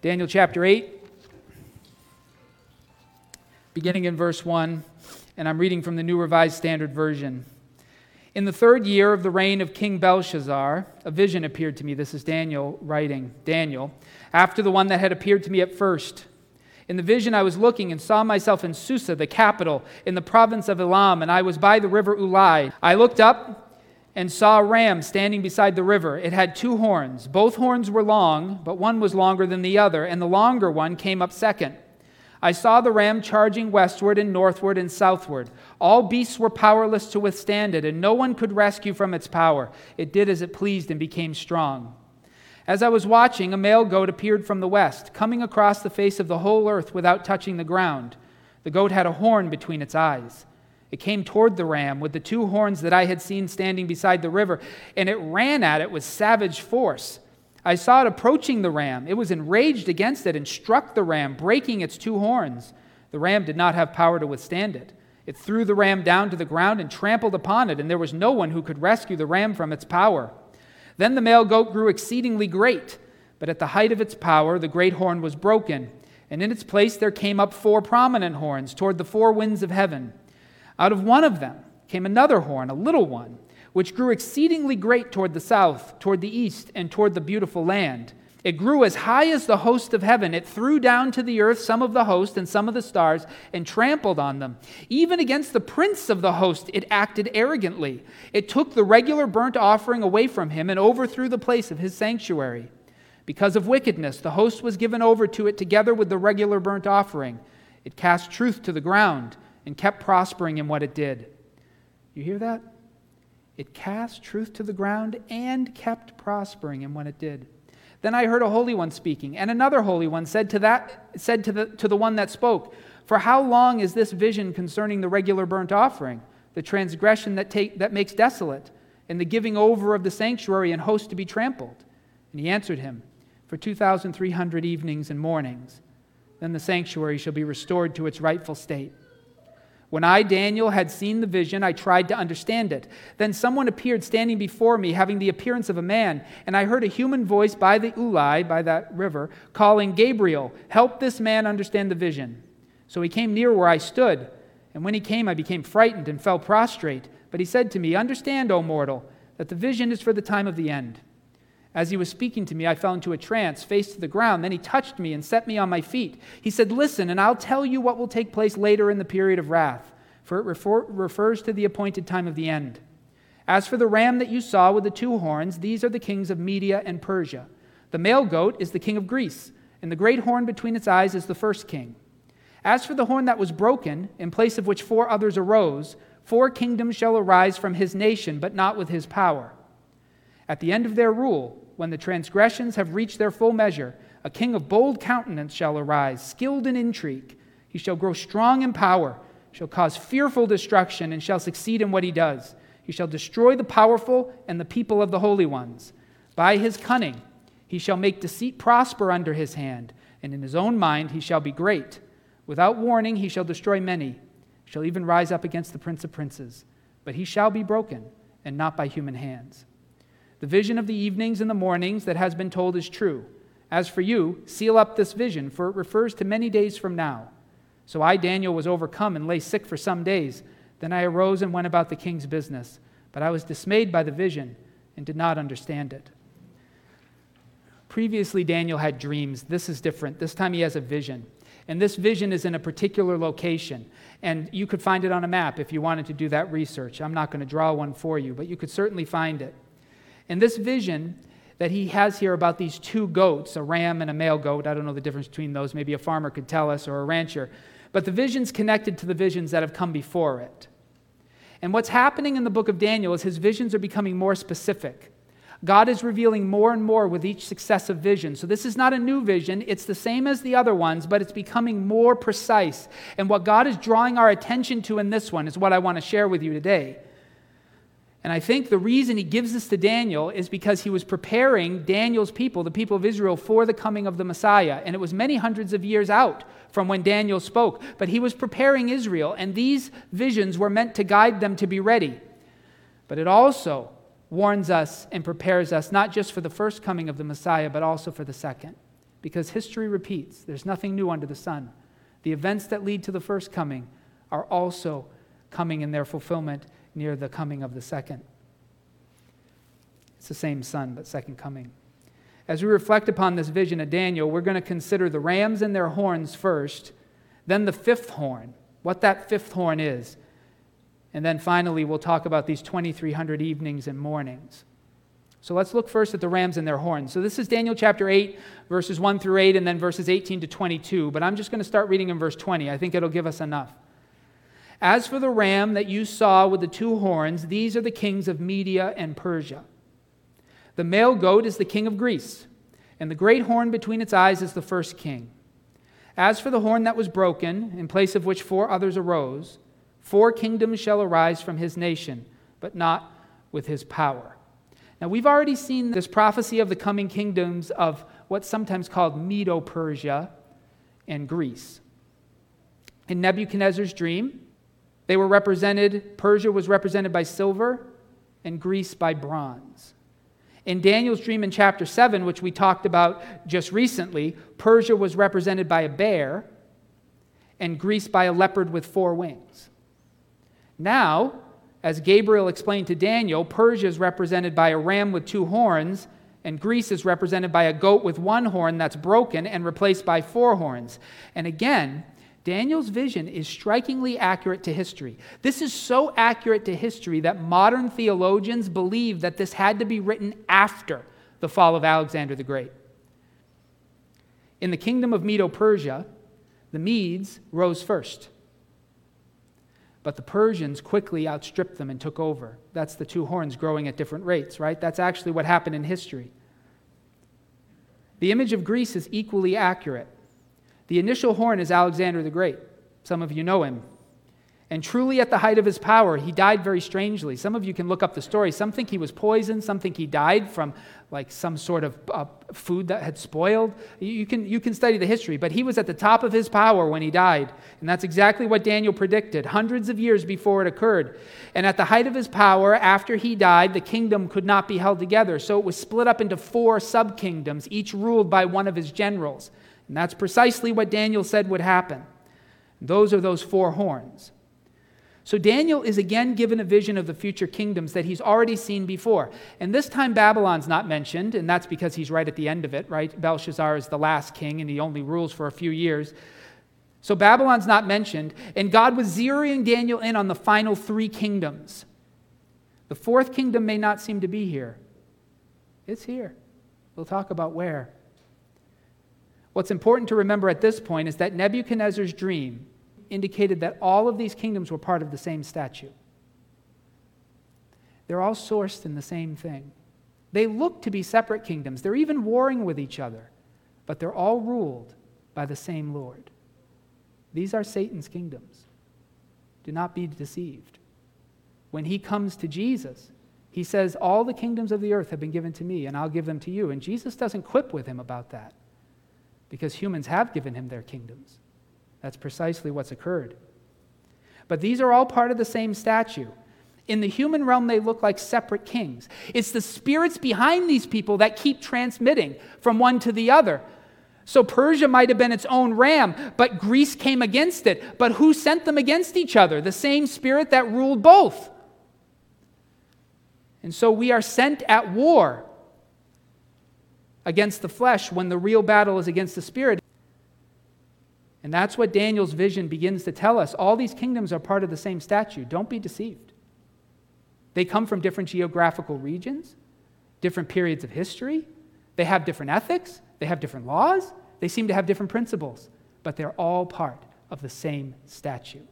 Daniel chapter 8, beginning in verse 1, and I'm reading from the New Revised Standard Version. In the third year of the reign of King Belshazzar, a vision appeared to me. This is Daniel writing, Daniel, after the one that had appeared to me at first. In the vision, I was looking and saw myself in Susa, the capital, in the province of Elam, and I was by the river Ulai. I looked up and saw a ram standing beside the river. It had two horns. Both horns were long, but one was longer than the other, and the longer one came up second. I saw the ram charging westward and northward and southward. All beasts were powerless to withstand it, and no one could rescue from its power. It did as it pleased and became strong. As I was watching, a male goat appeared from the west, coming across the face of the whole earth without touching the ground. The goat had a horn between its eyes. It came toward the ram with the two horns that I had seen standing beside the river, and it ran at it with savage force. I saw it approaching the ram. It was enraged against it and struck the ram, breaking its two horns. The ram did not have power to withstand it. It threw the ram down to the ground and trampled upon it, and there was no one who could rescue the ram from its power. Then the male goat grew exceedingly great, but at the height of its power, the great horn was broken, and in its place there came up four prominent horns toward the four winds of heaven. Out of one of them came another horn, a little one which grew exceedingly great toward the south, toward the east, and toward the beautiful land. It grew as high as the host of heaven. It threw down to the earth some of the host and some of the stars and trampled on them. Even against the prince of the host, it acted arrogantly. It took the regular burnt offering away from him and overthrew the place of his sanctuary. Because of wickedness, the host was given over to it together with the regular burnt offering. It cast truth to the ground and kept prospering in what it did. You hear that? It cast truth to the ground and kept prospering in what it did. Then I heard a holy one speaking, and another holy one said to that said to the to the one that spoke, "For how long is this vision concerning the regular burnt offering, the transgression that take, that makes desolate, and the giving over of the sanctuary and host to be trampled?" And he answered him, "For 2300 evenings and mornings, then the sanctuary shall be restored to its rightful state." When I, Daniel, had seen the vision, I tried to understand it. Then someone appeared standing before me, having the appearance of a man, and I heard a human voice by the Ulai, by that river, calling, Gabriel, help this man understand the vision. So he came near where I stood, and when he came, I became frightened and fell prostrate. But he said to me, Understand, O mortal, that the vision is for the time of the end. As he was speaking to me, I fell into a trance, face to the ground. Then he touched me and set me on my feet. He said, Listen, and I'll tell you what will take place later in the period of wrath, for it refer- refers to the appointed time of the end. As for the ram that you saw with the two horns, these are the kings of Media and Persia. The male goat is the king of Greece, and the great horn between its eyes is the first king. As for the horn that was broken, in place of which four others arose, four kingdoms shall arise from his nation, but not with his power. At the end of their rule, when the transgressions have reached their full measure, a king of bold countenance shall arise, skilled in intrigue. He shall grow strong in power, shall cause fearful destruction, and shall succeed in what he does. He shall destroy the powerful and the people of the holy ones. By his cunning, he shall make deceit prosper under his hand, and in his own mind he shall be great. Without warning, he shall destroy many, shall even rise up against the prince of princes. But he shall be broken, and not by human hands. The vision of the evenings and the mornings that has been told is true. As for you, seal up this vision, for it refers to many days from now. So I, Daniel, was overcome and lay sick for some days. Then I arose and went about the king's business. But I was dismayed by the vision and did not understand it. Previously, Daniel had dreams. This is different. This time he has a vision. And this vision is in a particular location. And you could find it on a map if you wanted to do that research. I'm not going to draw one for you, but you could certainly find it. And this vision that he has here about these two goats, a ram and a male goat, I don't know the difference between those, maybe a farmer could tell us or a rancher, but the vision's connected to the visions that have come before it. And what's happening in the book of Daniel is his visions are becoming more specific. God is revealing more and more with each successive vision. So, this is not a new vision. It's the same as the other ones, but it's becoming more precise. And what God is drawing our attention to in this one is what I want to share with you today. And I think the reason he gives this to Daniel is because he was preparing Daniel's people, the people of Israel, for the coming of the Messiah. And it was many hundreds of years out from when Daniel spoke. But he was preparing Israel, and these visions were meant to guide them to be ready. But it also warns us and prepares us not just for the first coming of the Messiah, but also for the second. because history repeats. There's nothing new under the sun. The events that lead to the first coming are also coming in their fulfillment near the coming of the second. It's the same son, but second coming. As we reflect upon this vision of Daniel, we're going to consider the rams and their horns first, then the fifth horn, what that fifth horn is. And then finally, we'll talk about these 2,300 evenings and mornings. So let's look first at the rams and their horns. So this is Daniel chapter 8, verses 1 through 8, and then verses 18 to 22. But I'm just going to start reading in verse 20. I think it'll give us enough. As for the ram that you saw with the two horns, these are the kings of Media and Persia. The male goat is the king of Greece, and the great horn between its eyes is the first king. As for the horn that was broken, in place of which four others arose, four kingdoms shall arise from his nation, but not with his power. Now, we've already seen this prophecy of the coming kingdoms of what's sometimes called Medo Persia and Greece. In Nebuchadnezzar's dream, they were represented, Persia was represented by silver and Greece by bronze. In Daniel's dream in chapter 7, which we talked about just recently, Persia was represented by a bear and Greece by a leopard with four wings. Now, as Gabriel explained to Daniel, Persia is represented by a ram with two horns, and Greece is represented by a goat with one horn that's broken and replaced by four horns. And again, Daniel's vision is strikingly accurate to history. This is so accurate to history that modern theologians believe that this had to be written after the fall of Alexander the Great. In the kingdom of Medo Persia, the Medes rose first. But the Persians quickly outstripped them and took over. That's the two horns growing at different rates, right? That's actually what happened in history. The image of Greece is equally accurate. The initial horn is Alexander the Great. Some of you know him. And truly, at the height of his power, he died very strangely. Some of you can look up the story. Some think he was poisoned. Some think he died from like some sort of uh, food that had spoiled. You can, you can study the history, but he was at the top of his power when he died. And that's exactly what Daniel predicted hundreds of years before it occurred. And at the height of his power, after he died, the kingdom could not be held together. So it was split up into four sub kingdoms, each ruled by one of his generals. And that's precisely what Daniel said would happen. Those are those four horns. So Daniel is again given a vision of the future kingdoms that he's already seen before. And this time Babylon's not mentioned, and that's because he's right at the end of it, right? Belshazzar is the last king, and he only rules for a few years. So Babylon's not mentioned, and God was zeroing Daniel in on the final three kingdoms. The fourth kingdom may not seem to be here. It's here. We'll talk about where. What's important to remember at this point is that Nebuchadnezzar's dream indicated that all of these kingdoms were part of the same statue. They're all sourced in the same thing. They look to be separate kingdoms, they're even warring with each other, but they're all ruled by the same Lord. These are Satan's kingdoms. Do not be deceived. When he comes to Jesus, he says, All the kingdoms of the earth have been given to me, and I'll give them to you. And Jesus doesn't quip with him about that because humans have given him their kingdoms. That's precisely what's occurred. But these are all part of the same statue. In the human realm, they look like separate kings. It's the spirits behind these people that keep transmitting from one to the other. So Persia might have been its own ram, but Greece came against it. But who sent them against each other? The same spirit that ruled both. And so we are sent at war against the flesh when the real battle is against the spirit. And that's what Daniel's vision begins to tell us. All these kingdoms are part of the same statue. Don't be deceived. They come from different geographical regions, different periods of history. They have different ethics, they have different laws, they seem to have different principles, but they're all part of the same statue.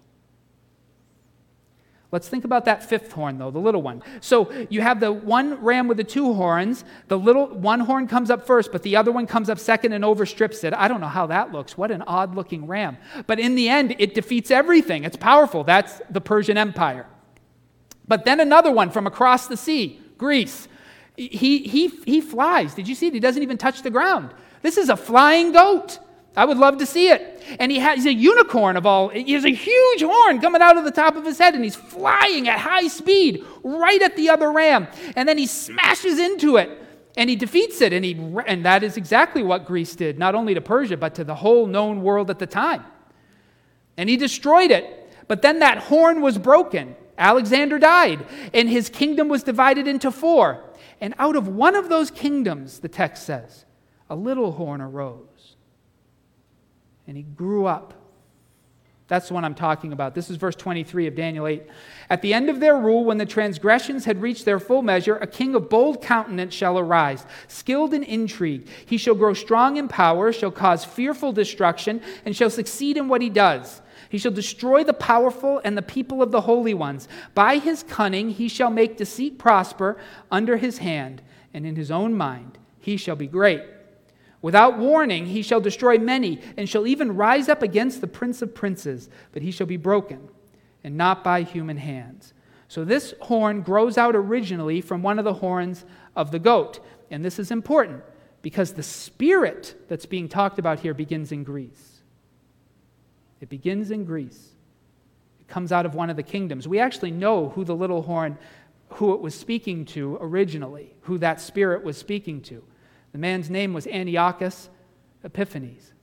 Let's think about that fifth horn, though, the little one. So you have the one ram with the two horns. The little one horn comes up first, but the other one comes up second and overstrips it. I don't know how that looks. What an odd looking ram. But in the end, it defeats everything. It's powerful. That's the Persian Empire. But then another one from across the sea, Greece. He, he, he flies. Did you see it? He doesn't even touch the ground. This is a flying goat. I would love to see it. And he has, he's a unicorn of all. He has a huge horn coming out of the top of his head, and he's flying at high speed right at the other ram. And then he smashes into it, And he defeats it, and, he, and that is exactly what Greece did, not only to Persia, but to the whole known world at the time. And he destroyed it. But then that horn was broken. Alexander died, and his kingdom was divided into four. And out of one of those kingdoms, the text says, a little horn arose. And he grew up that's the one I'm talking about. This is verse 23 of Daniel 8. At the end of their rule, when the transgressions had reached their full measure, a king of bold countenance shall arise, skilled in intrigue. He shall grow strong in power, shall cause fearful destruction, and shall succeed in what he does. He shall destroy the powerful and the people of the holy ones. By his cunning he shall make deceit prosper under his hand, and in his own mind he shall be great. Without warning, he shall destroy many, and shall even rise up against the prince of princes, but he shall be broken, and not by human hands. So this horn grows out originally from one of the horns of the goat. And this is important because the spirit that's being talked about here begins in Greece. It begins in Greece. It comes out of one of the kingdoms. We actually know who the little horn, who it was speaking to originally, who that spirit was speaking to. The man's name was Antiochus Epiphanes.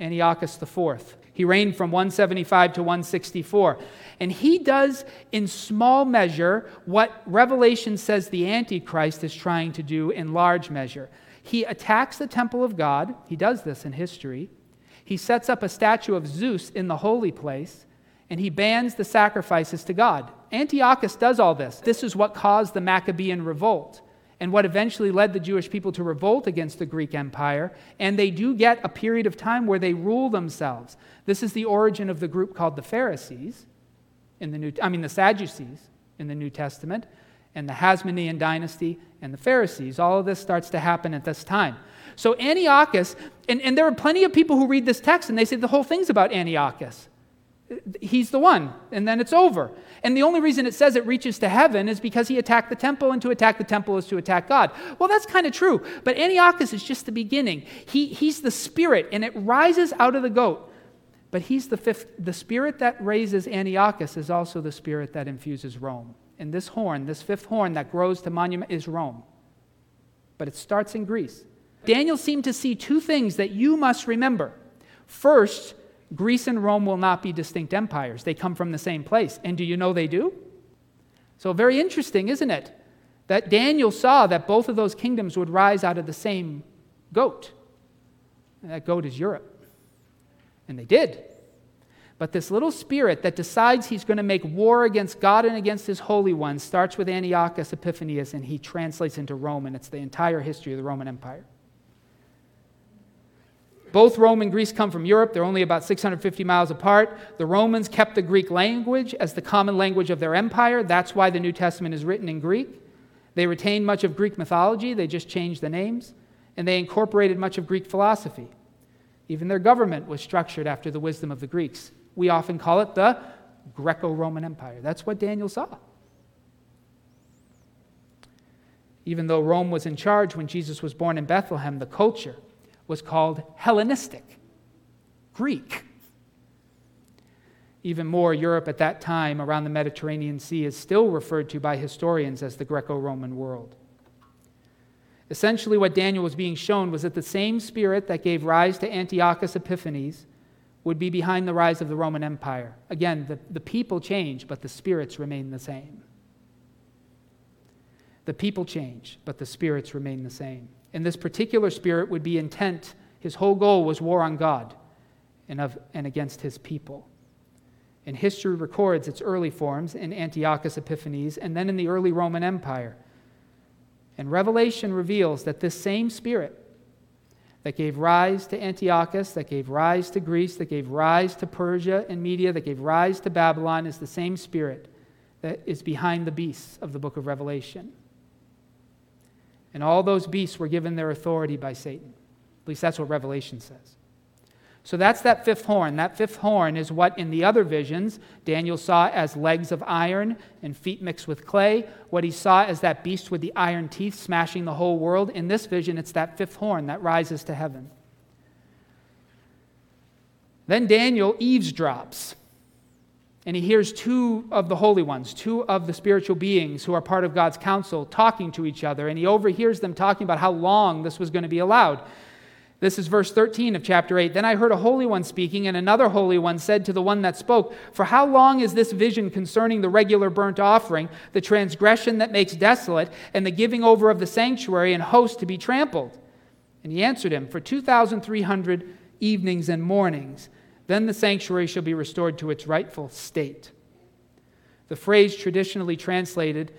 Antiochus IV. He reigned from 175 to 164. And he does, in small measure, what Revelation says the Antichrist is trying to do in large measure. He attacks the temple of God. He does this in history. He sets up a statue of Zeus in the holy place, and he bans the sacrifices to God. Antiochus does all this. This is what caused the Maccabean revolt and what eventually led the Jewish people to revolt against the Greek Empire. And they do get a period of time where they rule themselves. This is the origin of the group called the Pharisees in the New I mean the Sadducees in the New Testament and the Hasmonean dynasty and the Pharisees. All of this starts to happen at this time. So Antiochus, and, and there are plenty of people who read this text and they say the whole thing's about Antiochus. He's the one, and then it's over. And the only reason it says it reaches to heaven is because he attacked the temple, and to attack the temple is to attack God. Well, that's kind of true, but Antiochus is just the beginning. He, he's the spirit, and it rises out of the goat. But he's the fifth, the spirit that raises Antiochus is also the spirit that infuses Rome. And this horn, this fifth horn that grows to monument, is Rome. But it starts in Greece. Daniel seemed to see two things that you must remember. First, Greece and Rome will not be distinct empires. They come from the same place. And do you know they do? So, very interesting, isn't it? That Daniel saw that both of those kingdoms would rise out of the same goat. And that goat is Europe. And they did. But this little spirit that decides he's going to make war against God and against his holy ones starts with Antiochus Epiphanes and he translates into Rome, and it's the entire history of the Roman Empire. Both Rome and Greece come from Europe. They're only about 650 miles apart. The Romans kept the Greek language as the common language of their empire. That's why the New Testament is written in Greek. They retained much of Greek mythology, they just changed the names. And they incorporated much of Greek philosophy. Even their government was structured after the wisdom of the Greeks. We often call it the Greco Roman Empire. That's what Daniel saw. Even though Rome was in charge when Jesus was born in Bethlehem, the culture, was called Hellenistic, Greek. Even more, Europe at that time around the Mediterranean Sea is still referred to by historians as the Greco Roman world. Essentially, what Daniel was being shown was that the same spirit that gave rise to Antiochus Epiphanes would be behind the rise of the Roman Empire. Again, the, the people change, but the spirits remain the same. The people change, but the spirits remain the same. And this particular spirit would be intent. His whole goal was war on God and, of, and against his people. And history records its early forms in Antiochus Epiphanes and then in the early Roman Empire. And Revelation reveals that this same spirit that gave rise to Antiochus, that gave rise to Greece, that gave rise to Persia and Media, that gave rise to Babylon is the same spirit that is behind the beasts of the book of Revelation. And all those beasts were given their authority by Satan. At least that's what Revelation says. So that's that fifth horn. That fifth horn is what in the other visions Daniel saw as legs of iron and feet mixed with clay. What he saw as that beast with the iron teeth smashing the whole world. In this vision, it's that fifth horn that rises to heaven. Then Daniel eavesdrops. And he hears two of the holy ones, two of the spiritual beings who are part of God's council, talking to each other. And he overhears them talking about how long this was going to be allowed. This is verse 13 of chapter 8. Then I heard a holy one speaking, and another holy one said to the one that spoke, For how long is this vision concerning the regular burnt offering, the transgression that makes desolate, and the giving over of the sanctuary and host to be trampled? And he answered him, For 2,300 evenings and mornings. Then the sanctuary shall be restored to its rightful state. The phrase traditionally translated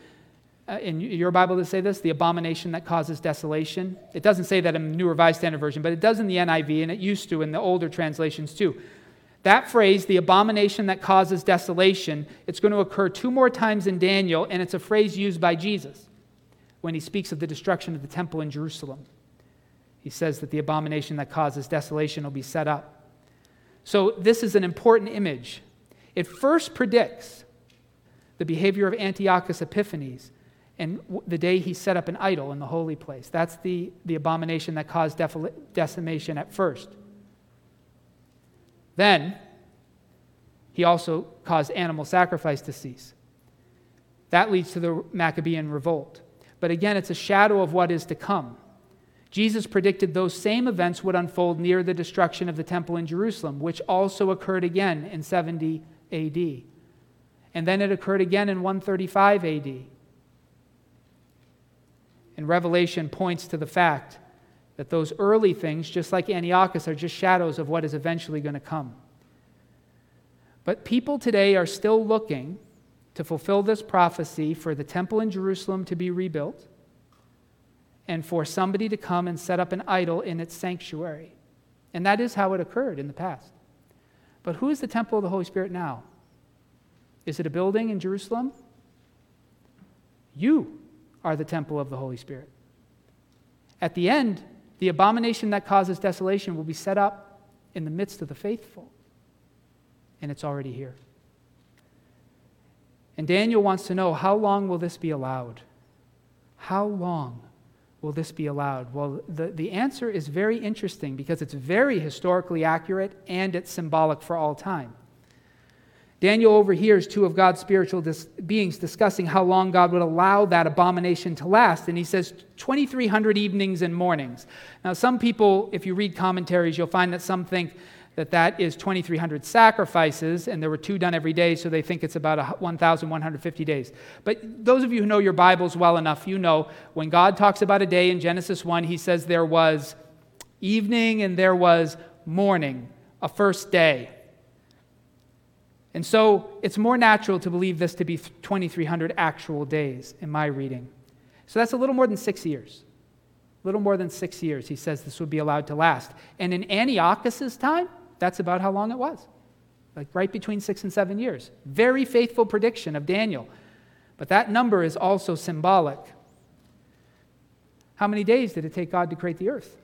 uh, in your Bible to say this, the abomination that causes desolation. It doesn't say that in the New Revised Standard Version, but it does in the NIV, and it used to in the older translations too. That phrase, the abomination that causes desolation, it's going to occur two more times in Daniel, and it's a phrase used by Jesus when he speaks of the destruction of the temple in Jerusalem. He says that the abomination that causes desolation will be set up. So, this is an important image. It first predicts the behavior of Antiochus Epiphanes and the day he set up an idol in the holy place. That's the, the abomination that caused decimation at first. Then, he also caused animal sacrifice to cease. That leads to the Maccabean revolt. But again, it's a shadow of what is to come. Jesus predicted those same events would unfold near the destruction of the temple in Jerusalem, which also occurred again in 70 AD. And then it occurred again in 135 AD. And Revelation points to the fact that those early things, just like Antiochus, are just shadows of what is eventually going to come. But people today are still looking to fulfill this prophecy for the temple in Jerusalem to be rebuilt and for somebody to come and set up an idol in its sanctuary. And that is how it occurred in the past. But who is the temple of the Holy Spirit now? Is it a building in Jerusalem? You are the temple of the Holy Spirit. At the end, the abomination that causes desolation will be set up in the midst of the faithful. And it's already here. And Daniel wants to know how long will this be allowed? How long will this be allowed? Well, the, the answer is very interesting because it's very historically accurate and it's symbolic for all time. Daniel overhears two of God's spiritual dis- beings discussing how long God would allow that abomination to last. And he says 2,300 evenings and mornings. Now, some people, if you read commentaries, you'll find that some think that that is 2,300 sacrifices, and there were two done every day, so they think it's about 1,150 days. But those of you who know your Bibles well enough, you know when God talks about a day in Genesis 1, he says there was evening and there was morning, a first day. And so it's more natural to believe this to be 2,300 actual days in my reading. So that's a little more than six years. A little more than six years, he says this would be allowed to last. And in Antiochus's time, that's about how long it was. Like right between six and seven years. Very faithful prediction of Daniel. But that number is also symbolic. How many days did it take God to create the earth?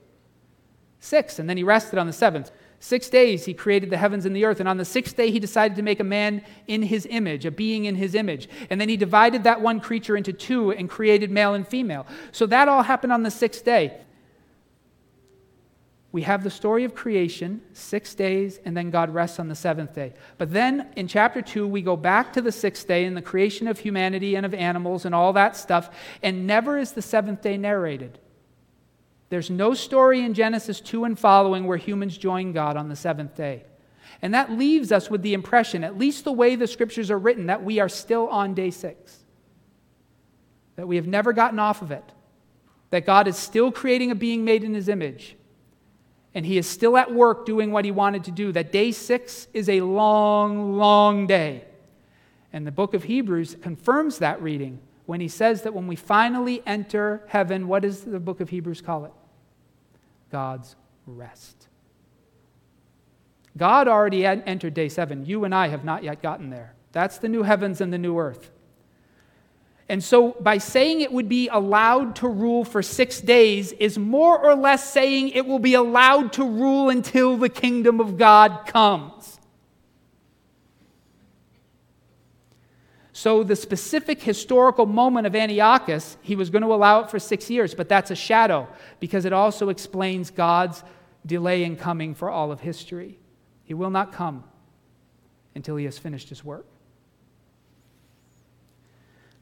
Six, and then he rested on the seventh. Six days he created the heavens and the earth, and on the sixth day he decided to make a man in his image, a being in his image. And then he divided that one creature into two and created male and female. So that all happened on the sixth day we have the story of creation, six days, and then God rests on the seventh day. But then in chapter two, we go back to the sixth day and the creation of humanity and of animals and all that stuff, and never is the seventh day narrated. There's no story in Genesis 2 and following where humans join God on the seventh day. And that leaves us with the impression, at least the way the scriptures are written, that we are still on day six, that we have never gotten off of it, that God is still creating a being made in his image and he is still at work doing what he wanted to do. That day six is a long, long day. And the book of Hebrews confirms that reading when he says that when we finally enter heaven, what does the book of Hebrews call it? God's rest. God already entered day seven. You and I have not yet gotten there. That's the new heavens and the new earth. And so, by saying it would be allowed to rule for six days, is more or less saying it will be allowed to rule until the kingdom of God comes. So, the specific historical moment of Antiochus, he was going to allow it for six years, but that's a shadow because it also explains God's delay in coming for all of history. He will not come until he has finished his work.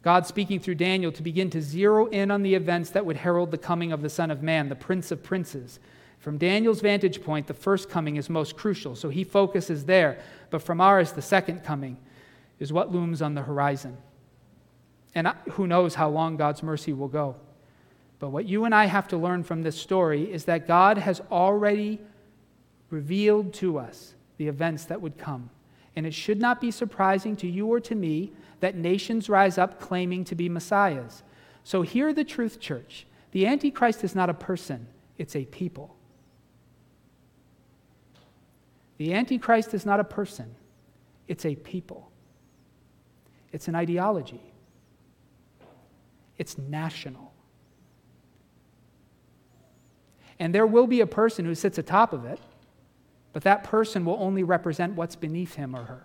God speaking through Daniel to begin to zero in on the events that would herald the coming of the Son of Man, the Prince of Princes. From Daniel's vantage point, the first coming is most crucial, so he focuses there. But from ours, the second coming is what looms on the horizon. And who knows how long God's mercy will go. But what you and I have to learn from this story is that God has already revealed to us the events that would come. And it should not be surprising to you or to me that nations rise up claiming to be messiahs. So hear the truth, church. The Antichrist is not a person, it's a people. The Antichrist is not a person, it's a people. It's an ideology, it's national. And there will be a person who sits atop of it, but that person will only represent what's beneath him or her.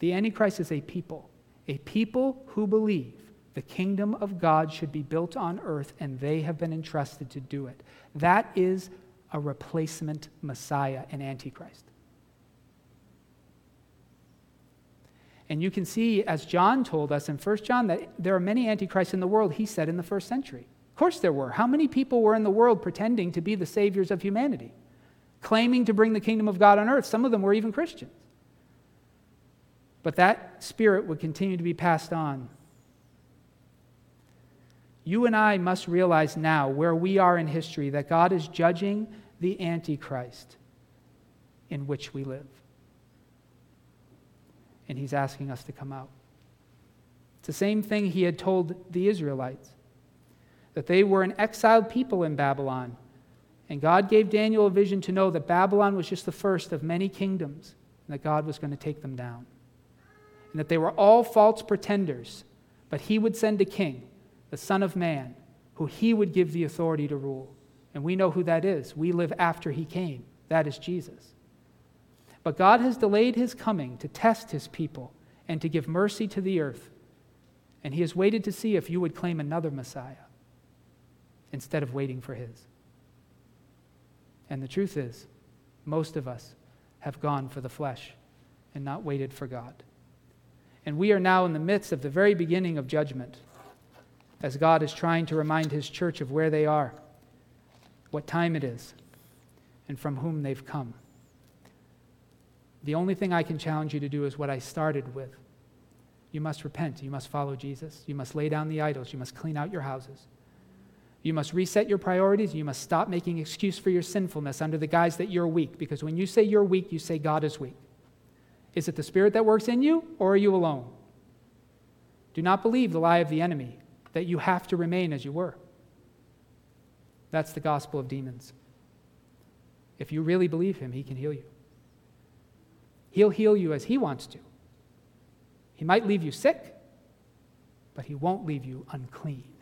The Antichrist is a people, a people who believe the kingdom of God should be built on earth and they have been entrusted to do it. That is a replacement Messiah, an Antichrist. And you can see, as John told us in 1 John, that there are many antichrists in the world, he said in the first century. Of course, there were. How many people were in the world pretending to be the saviors of humanity, claiming to bring the kingdom of God on earth? Some of them were even Christians. But that spirit would continue to be passed on. You and I must realize now, where we are in history, that God is judging the Antichrist in which we live. And He's asking us to come out. It's the same thing He had told the Israelites that they were an exiled people in Babylon. And God gave Daniel a vision to know that Babylon was just the first of many kingdoms, and that God was going to take them down. And that they were all false pretenders, but He would send a king, the Son of Man, who He would give the authority to rule. And we know who that is. We live after he came. That is Jesus. But God has delayed his coming to test his people and to give mercy to the earth. And he has waited to see if you would claim another Messiah instead of waiting for his. And the truth is, most of us have gone for the flesh and not waited for God. And we are now in the midst of the very beginning of judgment as God is trying to remind his church of where they are what time it is, and from whom they've come. The only thing I can challenge you to do is what I started with. You must repent. You must follow Jesus. You must lay down the idols. You must clean out your houses. You must reset your priorities. You must stop making excuse for your sinfulness under the guise that you're weak. Because when you say you're weak, you say God is weak. Is it the Spirit that works in you, or are you alone? Do not believe the lie of the enemy that you have to remain as you were. That's the gospel of demons. If you really believe him, he can heal you. He'll heal you as he wants to. He might leave you sick, but he won't leave you unclean.